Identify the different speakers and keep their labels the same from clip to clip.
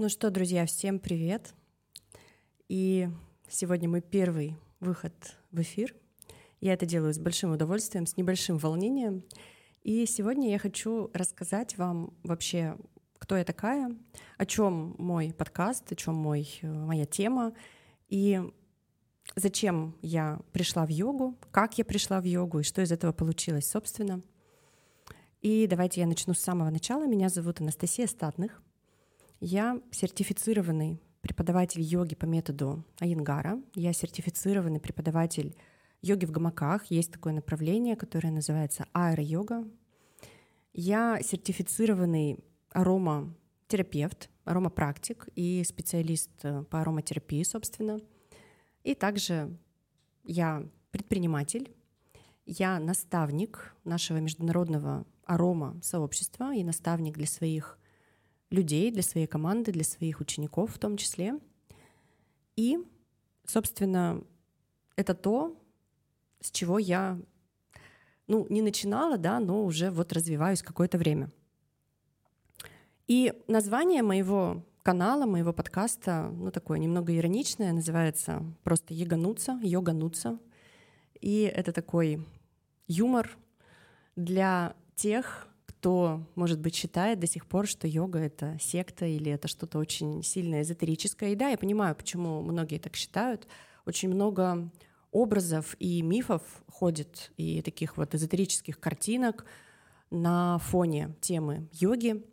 Speaker 1: Ну что, друзья, всем привет. И сегодня мой первый выход в эфир. Я это делаю с большим удовольствием, с небольшим волнением. И сегодня я хочу рассказать вам вообще, кто я такая, о чем мой подкаст, о чем мой, э, моя тема и зачем я пришла в йогу, как я пришла в йогу и что из этого получилось, собственно. И давайте я начну с самого начала. Меня зовут Анастасия Статных. Я сертифицированный преподаватель йоги по методу Айенгара. Я сертифицированный преподаватель йоги в гамаках. Есть такое направление, которое называется аэро-йога. Я сертифицированный ароматерапевт, аромапрактик и специалист по ароматерапии, собственно. И также я предприниматель, я наставник нашего международного арома-сообщества и наставник для своих людей, для своей команды, для своих учеников в том числе. И, собственно, это то, с чего я, ну, не начинала, да, но уже вот развиваюсь какое-то время. И название моего канала, моего подкаста, ну, такое немного ироничное, называется просто «Йогануться», «Йогануться». И это такой юмор для тех, кто, может быть, считает до сих пор, что йога — это секта или это что-то очень сильно эзотерическое. И да, я понимаю, почему многие так считают. Очень много образов и мифов ходит, и таких вот эзотерических картинок на фоне темы йоги.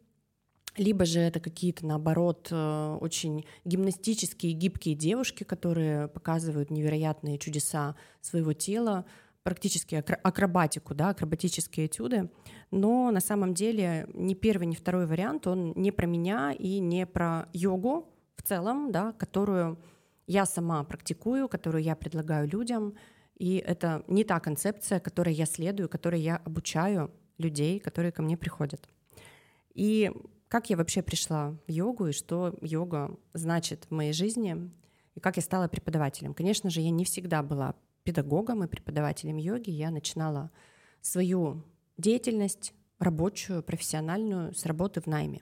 Speaker 1: Либо же это какие-то, наоборот, э, очень гимнастические, гибкие девушки, которые показывают невероятные чудеса своего тела, практически акробатику, да, акробатические этюды, но на самом деле ни первый, ни второй вариант, он не про меня и не про йогу в целом, да, которую я сама практикую, которую я предлагаю людям, и это не та концепция, которой я следую, которой я обучаю людей, которые ко мне приходят. И как я вообще пришла в йогу и что йога значит в моей жизни, и как я стала преподавателем. Конечно же, я не всегда была педагогом и преподавателем йоги я начинала свою деятельность рабочую, профессиональную с работы в найме.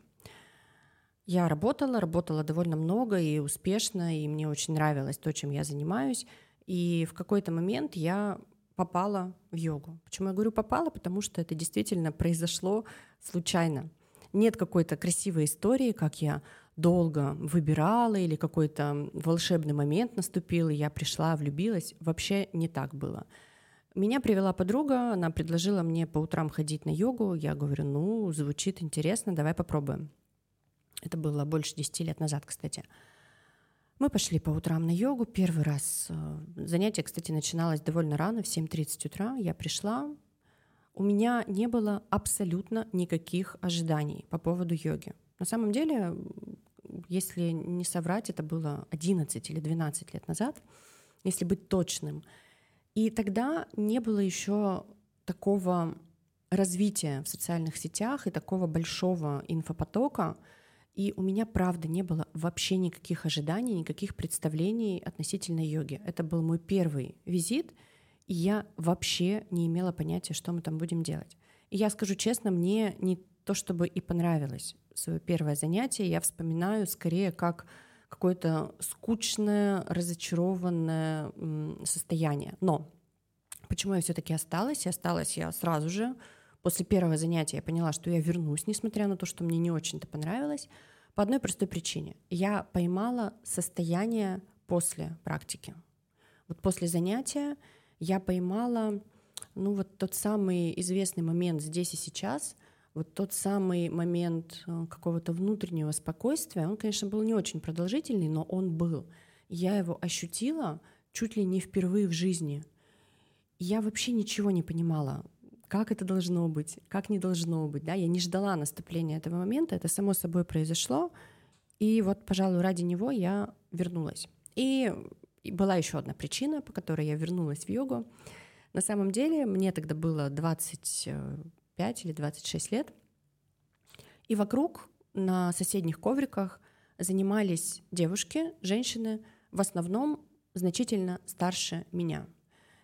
Speaker 1: Я работала, работала довольно много и успешно, и мне очень нравилось то, чем я занимаюсь. И в какой-то момент я попала в йогу. Почему я говорю попала? Потому что это действительно произошло случайно. Нет какой-то красивой истории, как я долго выбирала или какой-то волшебный момент наступил, и я пришла, влюбилась. Вообще не так было. Меня привела подруга, она предложила мне по утрам ходить на йогу. Я говорю, ну, звучит интересно, давай попробуем. Это было больше 10 лет назад, кстати. Мы пошли по утрам на йогу. Первый раз э, занятие, кстати, начиналось довольно рано, в 7.30 утра. Я пришла. У меня не было абсолютно никаких ожиданий по поводу йоги. На самом деле если не соврать, это было 11 или 12 лет назад, если быть точным. И тогда не было еще такого развития в социальных сетях и такого большого инфопотока, и у меня, правда, не было вообще никаких ожиданий, никаких представлений относительно йоги. Это был мой первый визит, и я вообще не имела понятия, что мы там будем делать. И я скажу честно, мне не то чтобы и понравилось свое первое занятие, я вспоминаю скорее как какое-то скучное, разочарованное состояние. Но почему я все-таки осталась? И осталась я сразу же. После первого занятия я поняла, что я вернусь, несмотря на то, что мне не очень-то понравилось, по одной простой причине. Я поймала состояние после практики. Вот после занятия я поймала, ну вот тот самый известный момент здесь и сейчас, вот тот самый момент э, какого-то внутреннего спокойствия, он, конечно, был не очень продолжительный, но он был. Я его ощутила чуть ли не впервые в жизни. Я вообще ничего не понимала, как это должно быть, как не должно быть. Да? Я не ждала наступления этого момента, это само собой произошло. И вот, пожалуй, ради него я вернулась. И была еще одна причина, по которой я вернулась в йогу. На самом деле мне тогда было 20 25 или 26 лет. И вокруг на соседних ковриках занимались девушки, женщины, в основном значительно старше меня.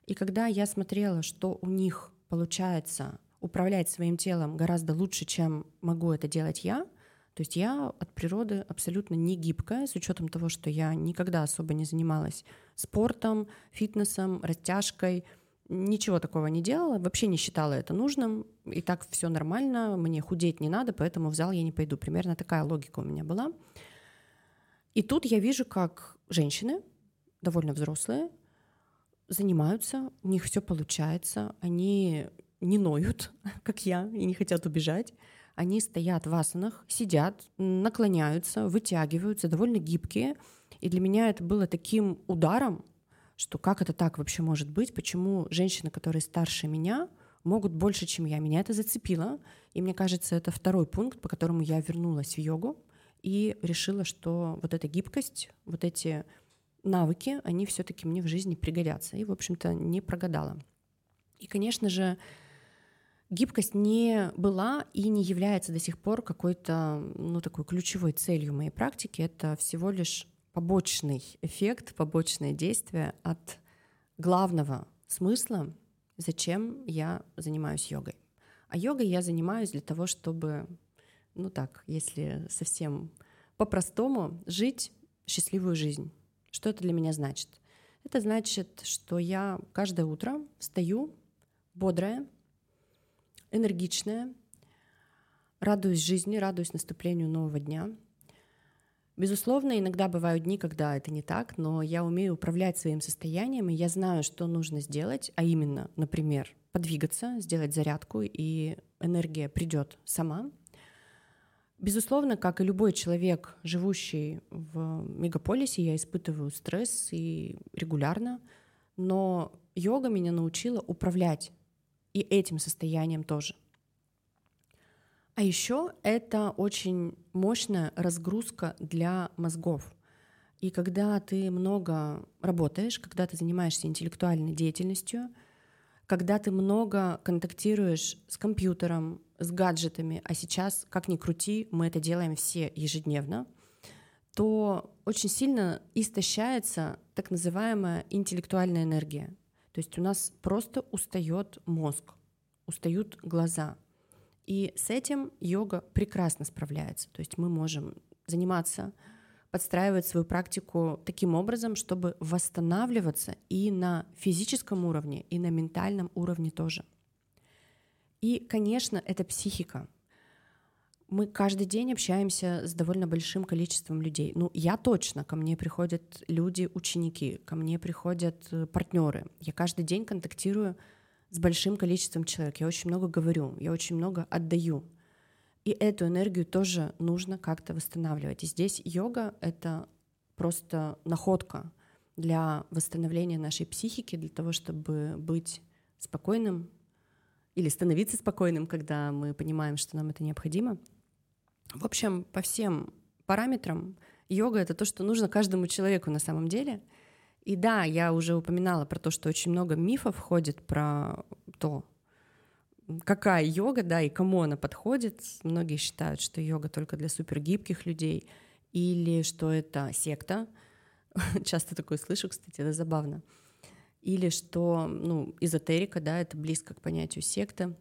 Speaker 1: И когда я смотрела, что у них получается управлять своим телом гораздо лучше, чем могу это делать я, То есть я от природы абсолютно не гибкая, с учетом того, что я никогда особо не занималась спортом, фитнесом, растяжкой, ничего такого не делала, вообще не считала это нужным, и так все нормально, мне худеть не надо, поэтому в зал я не пойду. Примерно такая логика у меня была. И тут я вижу, как женщины, довольно взрослые, занимаются, у них все получается, они не ноют, как я, и не хотят убежать. Они стоят в асанах, сидят, наклоняются, вытягиваются, довольно гибкие. И для меня это было таким ударом, что как это так вообще может быть, почему женщины, которые старше меня, могут больше, чем я. Меня это зацепило, и мне кажется, это второй пункт, по которому я вернулась в йогу и решила, что вот эта гибкость, вот эти навыки, они все-таки мне в жизни пригодятся. И, в общем-то, не прогадала. И, конечно же, гибкость не была и не является до сих пор какой-то, ну, такой ключевой целью моей практики. Это всего лишь побочный эффект, побочное действие от главного смысла, зачем я занимаюсь йогой. А йогой я занимаюсь для того, чтобы, ну так, если совсем по-простому, жить счастливую жизнь. Что это для меня значит? Это значит, что я каждое утро встаю бодрая, энергичная, радуюсь жизни, радуюсь наступлению нового дня. Безусловно, иногда бывают дни, когда это не так, но я умею управлять своим состоянием, и я знаю, что нужно сделать, а именно, например, подвигаться, сделать зарядку, и энергия придет сама. Безусловно, как и любой человек, живущий в мегаполисе, я испытываю стресс и регулярно, но йога меня научила управлять и этим состоянием тоже. А еще это очень мощная разгрузка для мозгов. И когда ты много работаешь, когда ты занимаешься интеллектуальной деятельностью, когда ты много контактируешь с компьютером, с гаджетами, а сейчас, как ни крути, мы это делаем все ежедневно, то очень сильно истощается так называемая интеллектуальная энергия. То есть у нас просто устает мозг, устают глаза. И с этим йога прекрасно справляется. То есть мы можем заниматься, подстраивать свою практику таким образом, чтобы восстанавливаться и на физическом уровне, и на ментальном уровне тоже. И, конечно, это психика. Мы каждый день общаемся с довольно большим количеством людей. Ну, я точно, ко мне приходят люди, ученики, ко мне приходят э, партнеры. Я каждый день контактирую с большим количеством человек. Я очень много говорю, я очень много отдаю. И эту энергию тоже нужно как-то восстанавливать. И здесь йога — это просто находка для восстановления нашей психики, для того, чтобы быть спокойным, или становиться спокойным, когда мы понимаем, что нам это необходимо. В общем, по всем параметрам йога — это то, что нужно каждому человеку на самом деле. И да, я уже упоминала про то, что очень много мифов ходит про то, какая йога, да, и кому она подходит. Многие считают, что йога только для супергибких людей, или что это секта. Часто такое слышу, кстати, это забавно или что ну, эзотерика, да, это близко к понятию секты,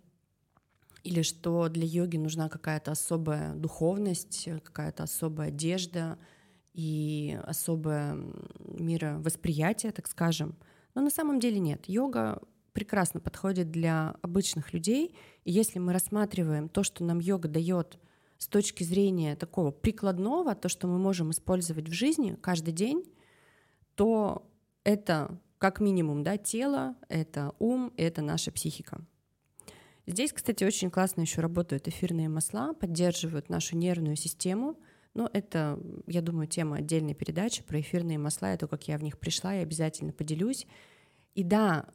Speaker 1: или что для йоги нужна какая-то особая духовность, какая-то особая одежда и особое мировосприятие, так скажем. Но на самом деле нет. Йога прекрасно подходит для обычных людей. И если мы рассматриваем то, что нам йога дает с точки зрения такого прикладного, то, что мы можем использовать в жизни каждый день, то это как минимум, да, тело, это ум, это наша психика. Здесь, кстати, очень классно еще работают эфирные масла, поддерживают нашу нервную систему. Но это, я думаю, тема отдельной передачи про эфирные масла, и то, как я в них пришла, я обязательно поделюсь. И да,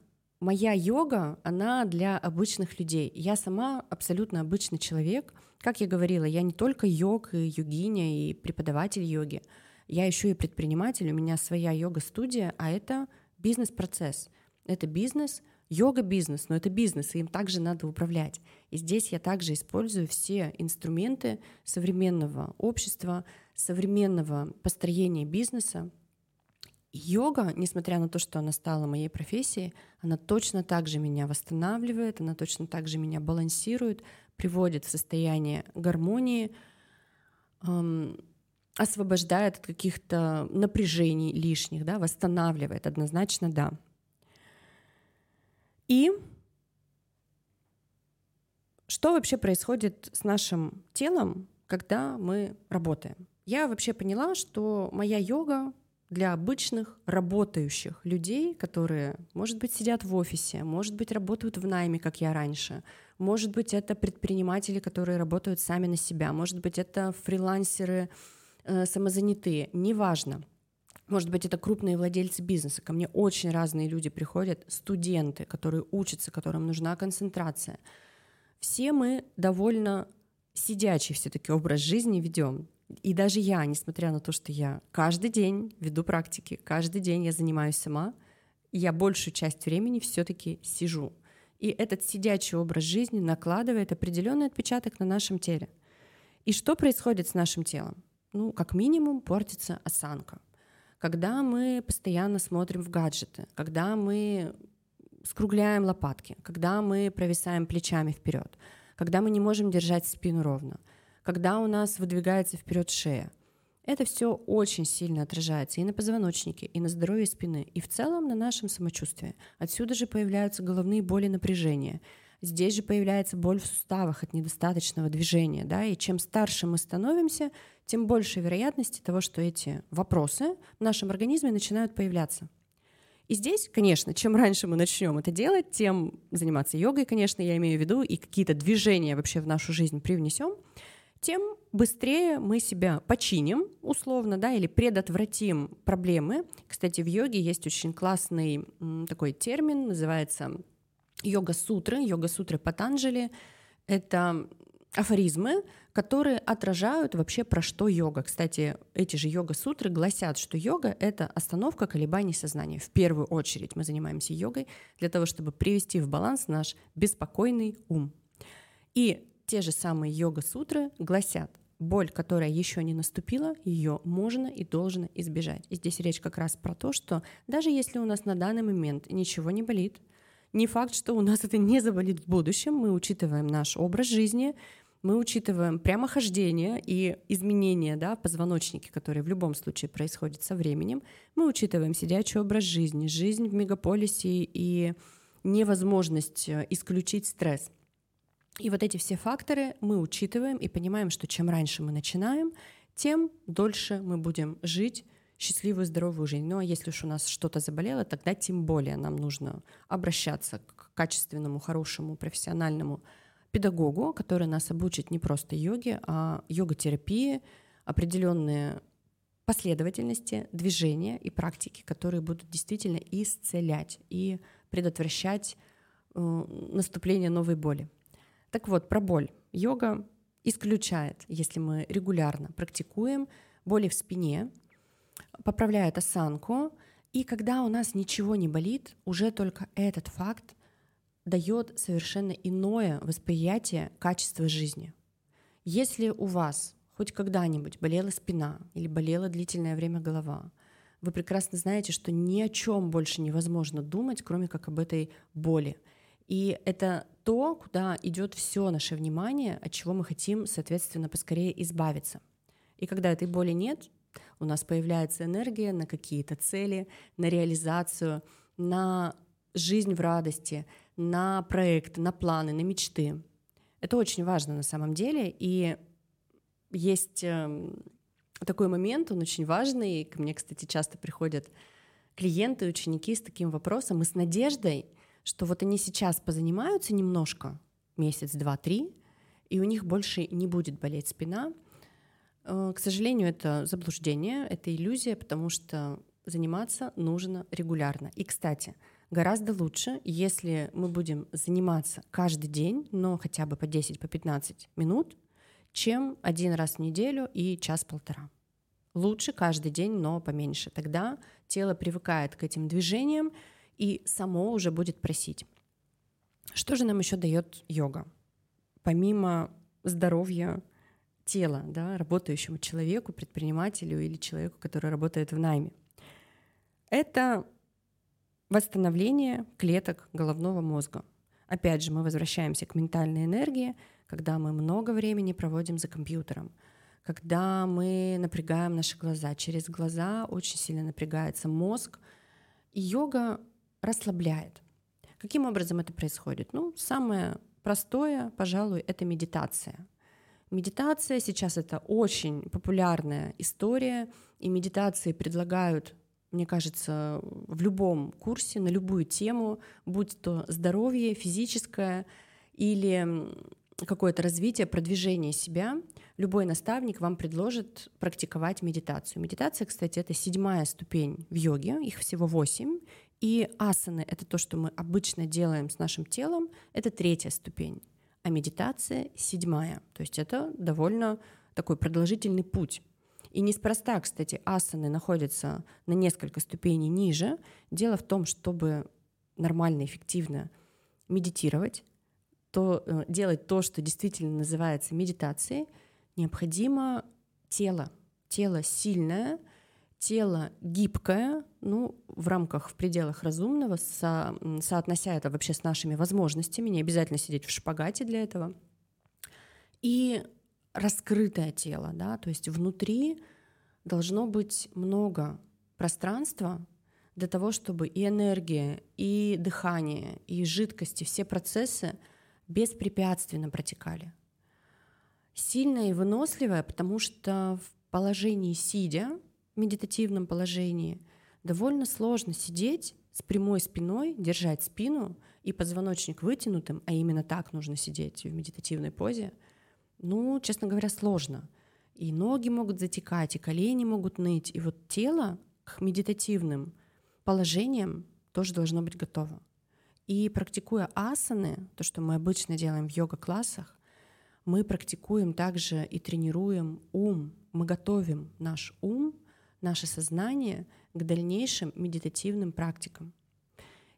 Speaker 1: моя йога, она для обычных людей. Я сама абсолютно обычный человек. Как я говорила, я не только йог и йогиня и преподаватель йоги, я еще и предприниматель, у меня своя йога-студия, а это бизнес-процесс. Это бизнес, йога-бизнес, но это бизнес, и им также надо управлять. И здесь я также использую все инструменты современного общества, современного построения бизнеса. Йога, несмотря на то, что она стала моей профессией, она точно так же меня восстанавливает, она точно так же меня балансирует, приводит в состояние гармонии, эм, освобождает от каких-то напряжений лишних, да, восстанавливает, однозначно да. И что вообще происходит с нашим телом, когда мы работаем? Я вообще поняла, что моя йога для обычных работающих людей, которые, может быть, сидят в офисе, может быть, работают в найме, как я раньше, может быть, это предприниматели, которые работают сами на себя, может быть, это фрилансеры, э, самозанятые, неважно. Может быть, это крупные владельцы бизнеса. Ко мне очень разные люди приходят, студенты, которые учатся, которым нужна концентрация. Все мы довольно сидячий все-таки образ жизни ведем. И даже я, несмотря на то, что я каждый день веду практики, каждый день я занимаюсь сама, я большую часть времени все-таки сижу. И этот сидячий образ жизни накладывает определенный отпечаток на нашем теле. И что происходит с нашим телом? Ну, как минимум, портится осанка. Когда мы постоянно смотрим в гаджеты, когда мы скругляем лопатки, когда мы провисаем плечами вперед, когда мы не можем держать спину ровно — когда у нас выдвигается вперед шея. Это все очень сильно отражается и на позвоночнике, и на здоровье спины, и в целом на нашем самочувствии. Отсюда же появляются головные боли напряжения. Здесь же появляется боль в суставах от недостаточного движения. Да? И чем старше мы становимся, тем больше вероятности того, что эти вопросы в нашем организме начинают появляться. И здесь, конечно, чем раньше мы начнем это делать, тем заниматься йогой, конечно, я имею в виду, и какие-то движения вообще в нашу жизнь привнесем, тем быстрее мы себя починим, условно, да, или предотвратим проблемы. Кстати, в йоге есть очень классный такой термин, называется йога-сутры, йога-сутры Патанджали. Это афоризмы, которые отражают вообще про что йога. Кстати, эти же йога-сутры гласят, что йога — это остановка колебаний сознания. В первую очередь мы занимаемся йогой для того, чтобы привести в баланс наш беспокойный ум. И те же самые йога-сутры гласят, боль, которая еще не наступила, ее можно и должно избежать. И здесь речь как раз про то, что даже если у нас на данный момент ничего не болит, не факт, что у нас это не заболит в будущем, мы учитываем наш образ жизни, мы учитываем прямохождение и изменения да, позвоночники, которые в любом случае происходят со временем, мы учитываем сидячий образ жизни, жизнь в мегаполисе и невозможность э, исключить стресс — и вот эти все факторы мы учитываем и понимаем, что чем раньше мы начинаем, тем дольше мы будем жить счастливую, здоровую жизнь. Ну а если уж у нас что-то заболело, тогда тем более нам нужно обращаться к качественному, хорошему, профессиональному педагогу, который нас обучит не просто йоге, а йога-терапии, определенные последовательности, движения и практики, которые будут действительно исцелять и предотвращать э, наступление новой боли. Так вот, про боль. Йога исключает, если мы регулярно практикуем, боли в спине, поправляет осанку, и когда у нас ничего не болит, уже только этот факт дает совершенно иное восприятие качества жизни. Если у вас хоть когда-нибудь болела спина или болела длительное время голова, вы прекрасно знаете, что ни о чем больше невозможно думать, кроме как об этой боли. И это то, куда идет все наше внимание, от чего мы хотим, соответственно, поскорее избавиться. И когда этой боли нет, у нас появляется энергия на какие-то цели, на реализацию, на жизнь в радости, на проекты, на планы, на мечты. Это очень важно на самом деле. И есть эм, такой момент, он очень важный. Ко мне, кстати, часто приходят клиенты, ученики с таким вопросом и с надеждой — что вот они сейчас позанимаются немножко, месяц, два, три, и у них больше не будет болеть спина. Э, к сожалению, это заблуждение, это иллюзия, потому что заниматься нужно регулярно. И, кстати, гораздо лучше, если мы будем заниматься каждый день, но хотя бы по 10, по 15 минут, чем один раз в неделю и час-полтора. Лучше каждый день, но поменьше. Тогда тело привыкает к этим движениям, и само уже будет просить. Что же нам еще дает йога? Помимо здоровья тела, да, работающему человеку, предпринимателю или человеку, который работает в найме. Это восстановление клеток головного мозга. Опять же, мы возвращаемся к ментальной энергии, когда мы много времени проводим за компьютером, когда мы напрягаем наши глаза. Через глаза очень сильно напрягается мозг, и йога расслабляет. Каким образом это происходит? Ну, самое простое, пожалуй, это медитация. Медитация. Сейчас это очень популярная история, и медитации предлагают, мне кажется, в любом курсе, на любую тему, будь то здоровье физическое или какое-то развитие, продвижение себя, любой наставник вам предложит практиковать медитацию. Медитация, кстати, это седьмая ступень в йоге, их всего восемь, и асаны — это то, что мы обычно делаем с нашим телом, это третья ступень а медитация седьмая. То есть это довольно такой продолжительный путь. И неспроста, кстати, асаны находятся на несколько ступеней ниже. Дело в том, чтобы нормально, эффективно медитировать, то э, делать то, что действительно называется медитацией, необходимо тело. Тело сильное — тело гибкое, ну, в рамках, в пределах разумного, со, соотнося это вообще с нашими возможностями, не обязательно сидеть в шпагате для этого, и раскрытое тело, да, то есть внутри должно быть много пространства для того, чтобы и энергия, и дыхание, и жидкости, все процессы беспрепятственно протекали. Сильное и выносливое, потому что в положении сидя медитативном положении довольно сложно сидеть с прямой спиной, держать спину и позвоночник вытянутым, а именно так нужно сидеть в медитативной позе, ну, честно говоря, сложно. И ноги могут затекать, и колени могут ныть, и вот тело к медитативным положениям тоже должно быть готово. И практикуя асаны, то, что мы обычно делаем в йога-классах, мы практикуем также и тренируем ум, мы готовим наш ум наше сознание к дальнейшим медитативным практикам.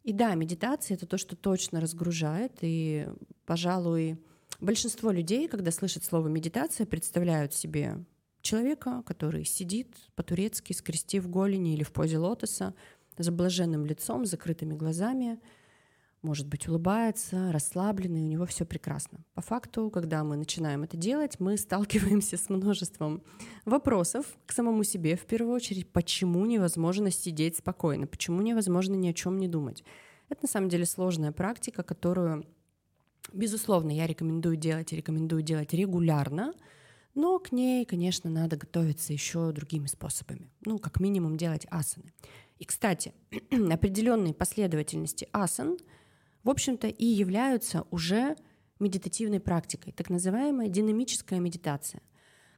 Speaker 1: И да, медитация — это то, что точно разгружает, и, пожалуй, большинство людей, когда слышат слово «медитация», представляют себе человека, который сидит по-турецки, скрестив голени или в позе лотоса, с блаженным лицом, с закрытыми глазами — может быть, улыбается, расслабленный, у него все прекрасно. По факту, когда мы начинаем это делать, мы сталкиваемся с множеством вопросов к самому себе в первую очередь, почему невозможно сидеть спокойно, почему невозможно ни о чем не думать. Это на самом деле сложная практика, которую, безусловно, я рекомендую делать и рекомендую делать регулярно, но к ней, конечно, надо готовиться еще другими способами. Ну, как минимум делать асаны. И, кстати, определенные последовательности асан — в общем-то, и являются уже медитативной практикой, так называемая динамическая медитация.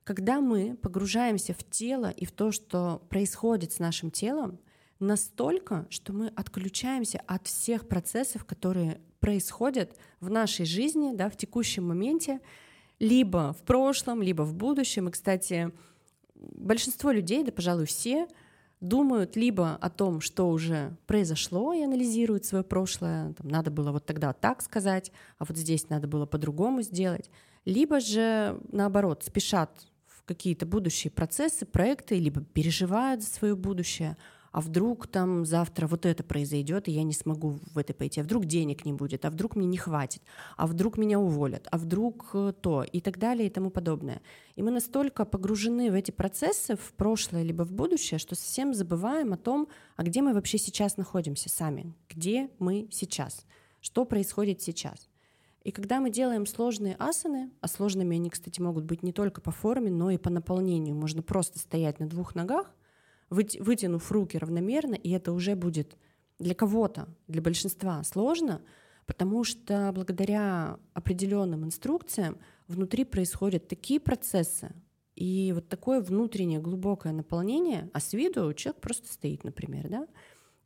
Speaker 1: Когда мы погружаемся в тело и в то, что происходит с нашим телом, настолько, что мы отключаемся от всех процессов, которые происходят в нашей жизни, да, в текущем моменте, либо в прошлом, либо в будущем. И, кстати, большинство людей, да, пожалуй, все думают либо о том, что уже произошло, и анализируют свое прошлое, там, надо было вот тогда так сказать, а вот здесь надо было по-другому сделать, либо же наоборот спешат в какие-то будущие процессы, проекты, либо переживают за свое будущее, а вдруг там завтра вот это произойдет, и я не смогу в это пойти, а вдруг денег не будет, а вдруг мне не хватит, а вдруг меня уволят, а вдруг э, то, и так далее, и тому подобное. И мы настолько погружены в эти процессы, в прошлое либо в будущее, что совсем забываем о том, а где мы вообще сейчас находимся сами, где мы сейчас, что происходит сейчас. И когда мы делаем сложные асаны, а сложными они, кстати, могут быть не только по форме, но и по наполнению, можно просто стоять на двух ногах, вытянув руки равномерно, и это уже будет для кого-то, для большинства сложно, потому что благодаря определенным инструкциям внутри происходят такие процессы, и вот такое внутреннее глубокое наполнение, а с виду человек просто стоит, например, да,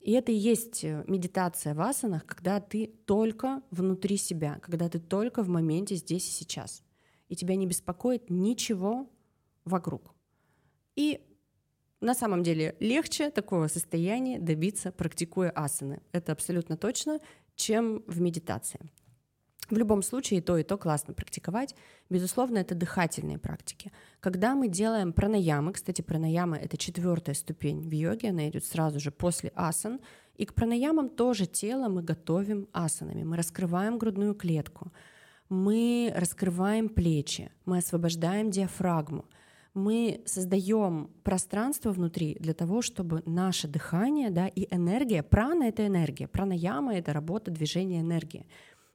Speaker 1: и это и есть медитация в асанах, когда ты только внутри себя, когда ты только в моменте здесь и сейчас, и тебя не беспокоит ничего вокруг. И на самом деле легче такого состояния добиться, практикуя асаны. Это абсолютно точно, чем в медитации. В любом случае и то, и то классно практиковать. Безусловно, это дыхательные практики. Когда мы делаем пранаямы, кстати, пранаямы — это четвертая ступень в йоге, она идет сразу же после асан, и к пранаямам тоже тело мы готовим асанами. Мы раскрываем грудную клетку, мы раскрываем плечи, мы освобождаем диафрагму — мы создаем пространство внутри для того, чтобы наше дыхание да, и энергия, прана — это энергия, пранаяма — это работа, движение энергии.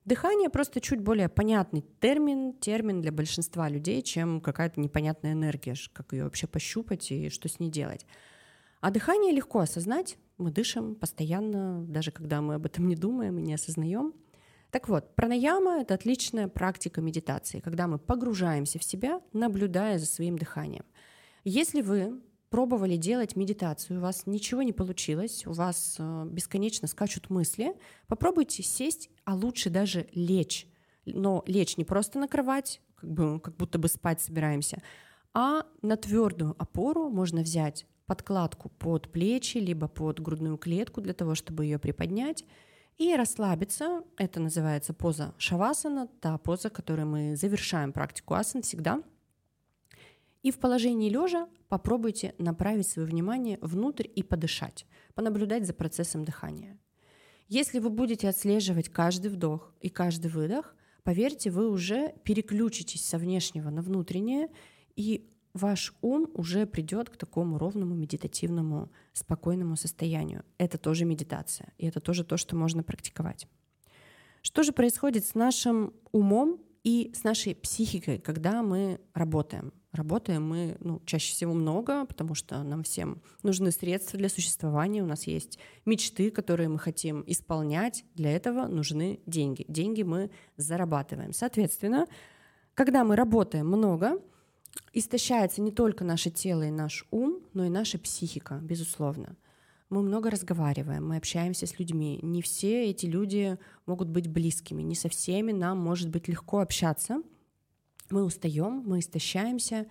Speaker 1: Дыхание просто чуть более понятный термин, термин для большинства людей, чем какая-то непонятная энергия, как ее вообще пощупать и что с ней делать. А дыхание легко осознать, мы дышим постоянно, даже когда мы об этом не думаем и не осознаем. Так вот, пранаяма — это отличная практика медитации, когда мы погружаемся в себя, наблюдая за своим дыханием. Если вы пробовали делать медитацию, у вас ничего не получилось, у вас э, бесконечно скачут мысли, попробуйте сесть, а лучше даже лечь. Но лечь не просто на кровать, как, бы, как будто бы спать собираемся, а на твердую опору можно взять подкладку под плечи, либо под грудную клетку для того, чтобы ее приподнять и расслабиться. Это называется поза шавасана, та поза, которой мы завершаем практику асан всегда. И в положении лежа попробуйте направить свое внимание внутрь и подышать, понаблюдать за процессом дыхания. Если вы будете отслеживать каждый вдох и каждый выдох, поверьте, вы уже переключитесь со внешнего на внутреннее, и ваш ум уже придет к такому ровному, медитативному, спокойному состоянию. Это тоже медитация, и это тоже то, что можно практиковать. Что же происходит с нашим умом и с нашей психикой, когда мы работаем? Работаем мы ну, чаще всего много, потому что нам всем нужны средства для существования, у нас есть мечты, которые мы хотим исполнять, для этого нужны деньги. Деньги мы зарабатываем. Соответственно, когда мы работаем много, истощается не только наше тело и наш ум, но и наша психика, безусловно. Мы много разговариваем, мы общаемся с людьми. Не все эти люди могут быть близкими, не со всеми нам может быть легко общаться. Мы устаем, мы истощаемся,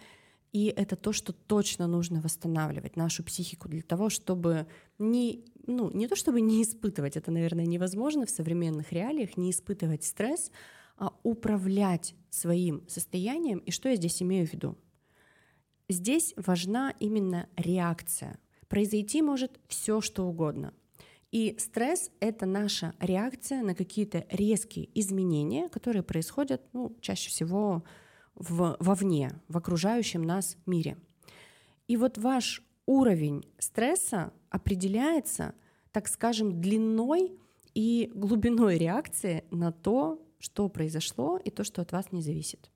Speaker 1: и это то, что точно нужно восстанавливать, нашу психику, для того, чтобы не, ну, не то чтобы не испытывать, это, наверное, невозможно в современных реалиях, не испытывать стресс, управлять своим состоянием. И что я здесь имею в виду? Здесь важна именно реакция. Произойти может все, что угодно. И стресс — это наша реакция на какие-то резкие изменения, которые происходят ну, чаще всего в, вовне, в окружающем нас мире. И вот ваш уровень стресса определяется, так скажем, длиной и глубиной реакции на то, что произошло и то, что от вас не зависит.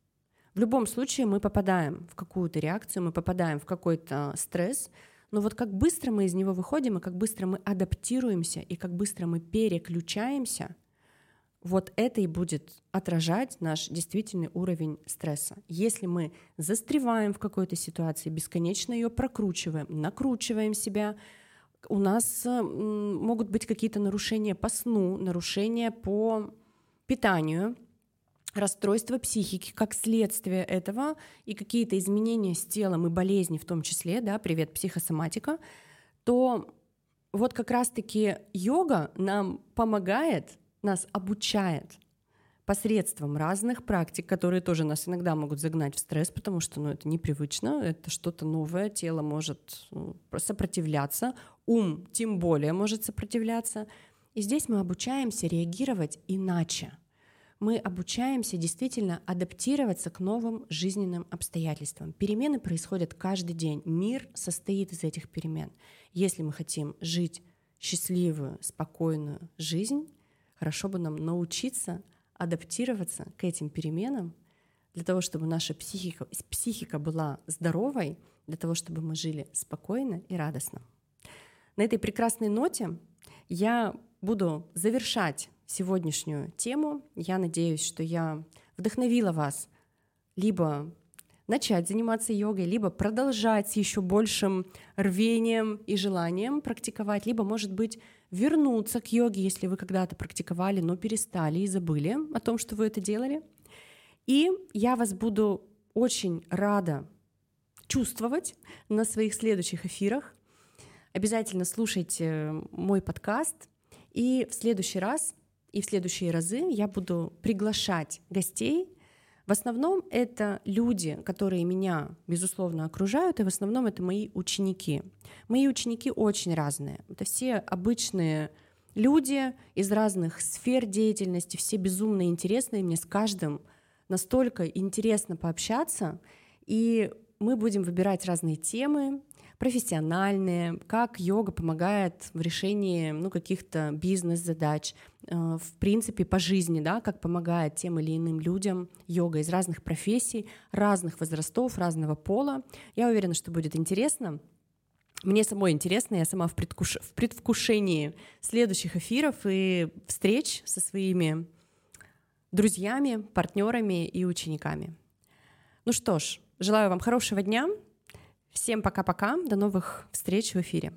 Speaker 1: В любом случае мы попадаем в какую-то реакцию, мы попадаем в какой-то стресс, но вот как быстро мы из него выходим, и как быстро мы адаптируемся, и как быстро мы переключаемся, вот это и будет отражать наш действительный уровень стресса. Если мы застреваем в какой-то ситуации, бесконечно ее прокручиваем, накручиваем себя, у нас могут быть какие-то нарушения по сну, нарушения по питанию, расстройство психики как следствие этого и какие-то изменения с телом и болезни в том числе, да, привет, психосоматика, то вот как раз-таки йога нам помогает, нас обучает посредством разных практик, которые тоже нас иногда могут загнать в стресс, потому что ну, это непривычно, это что-то новое, тело может ну, сопротивляться, ум тем более может сопротивляться — и здесь мы обучаемся реагировать иначе. Мы обучаемся действительно адаптироваться к новым жизненным обстоятельствам. Перемены происходят каждый день. Мир состоит из этих перемен. Если мы хотим жить счастливую, спокойную жизнь, хорошо бы нам научиться адаптироваться к этим переменам для того, чтобы наша психика, психика была здоровой, для того, чтобы мы жили спокойно и радостно. На этой прекрасной ноте я буду завершать сегодняшнюю тему. Я надеюсь, что я вдохновила вас либо начать заниматься йогой, либо продолжать с еще большим рвением и желанием практиковать, либо, может быть, вернуться к йоге, если вы когда-то практиковали, но перестали и забыли о том, что вы это делали. И я вас буду очень рада чувствовать на своих следующих эфирах. Обязательно слушайте мой подкаст, и в следующий раз и в следующие разы я буду приглашать гостей. В основном это люди, которые меня, безусловно, окружают, и в основном это мои ученики. Мои ученики очень разные. Это все обычные люди из разных сфер деятельности, все безумно интересные. Мне с каждым настолько интересно пообщаться. И мы будем выбирать разные темы, профессиональные, как йога помогает в решении ну, каких-то бизнес-задач, э, в принципе, по жизни, да, как помогает тем или иным людям йога из разных профессий, разных возрастов, разного пола. Я уверена, что будет интересно. Мне самой интересно, я сама в, предвкуш... в предвкушении следующих эфиров и встреч со своими друзьями, партнерами и учениками. Ну что ж, желаю вам хорошего дня. Всем пока-пока. До новых встреч в эфире.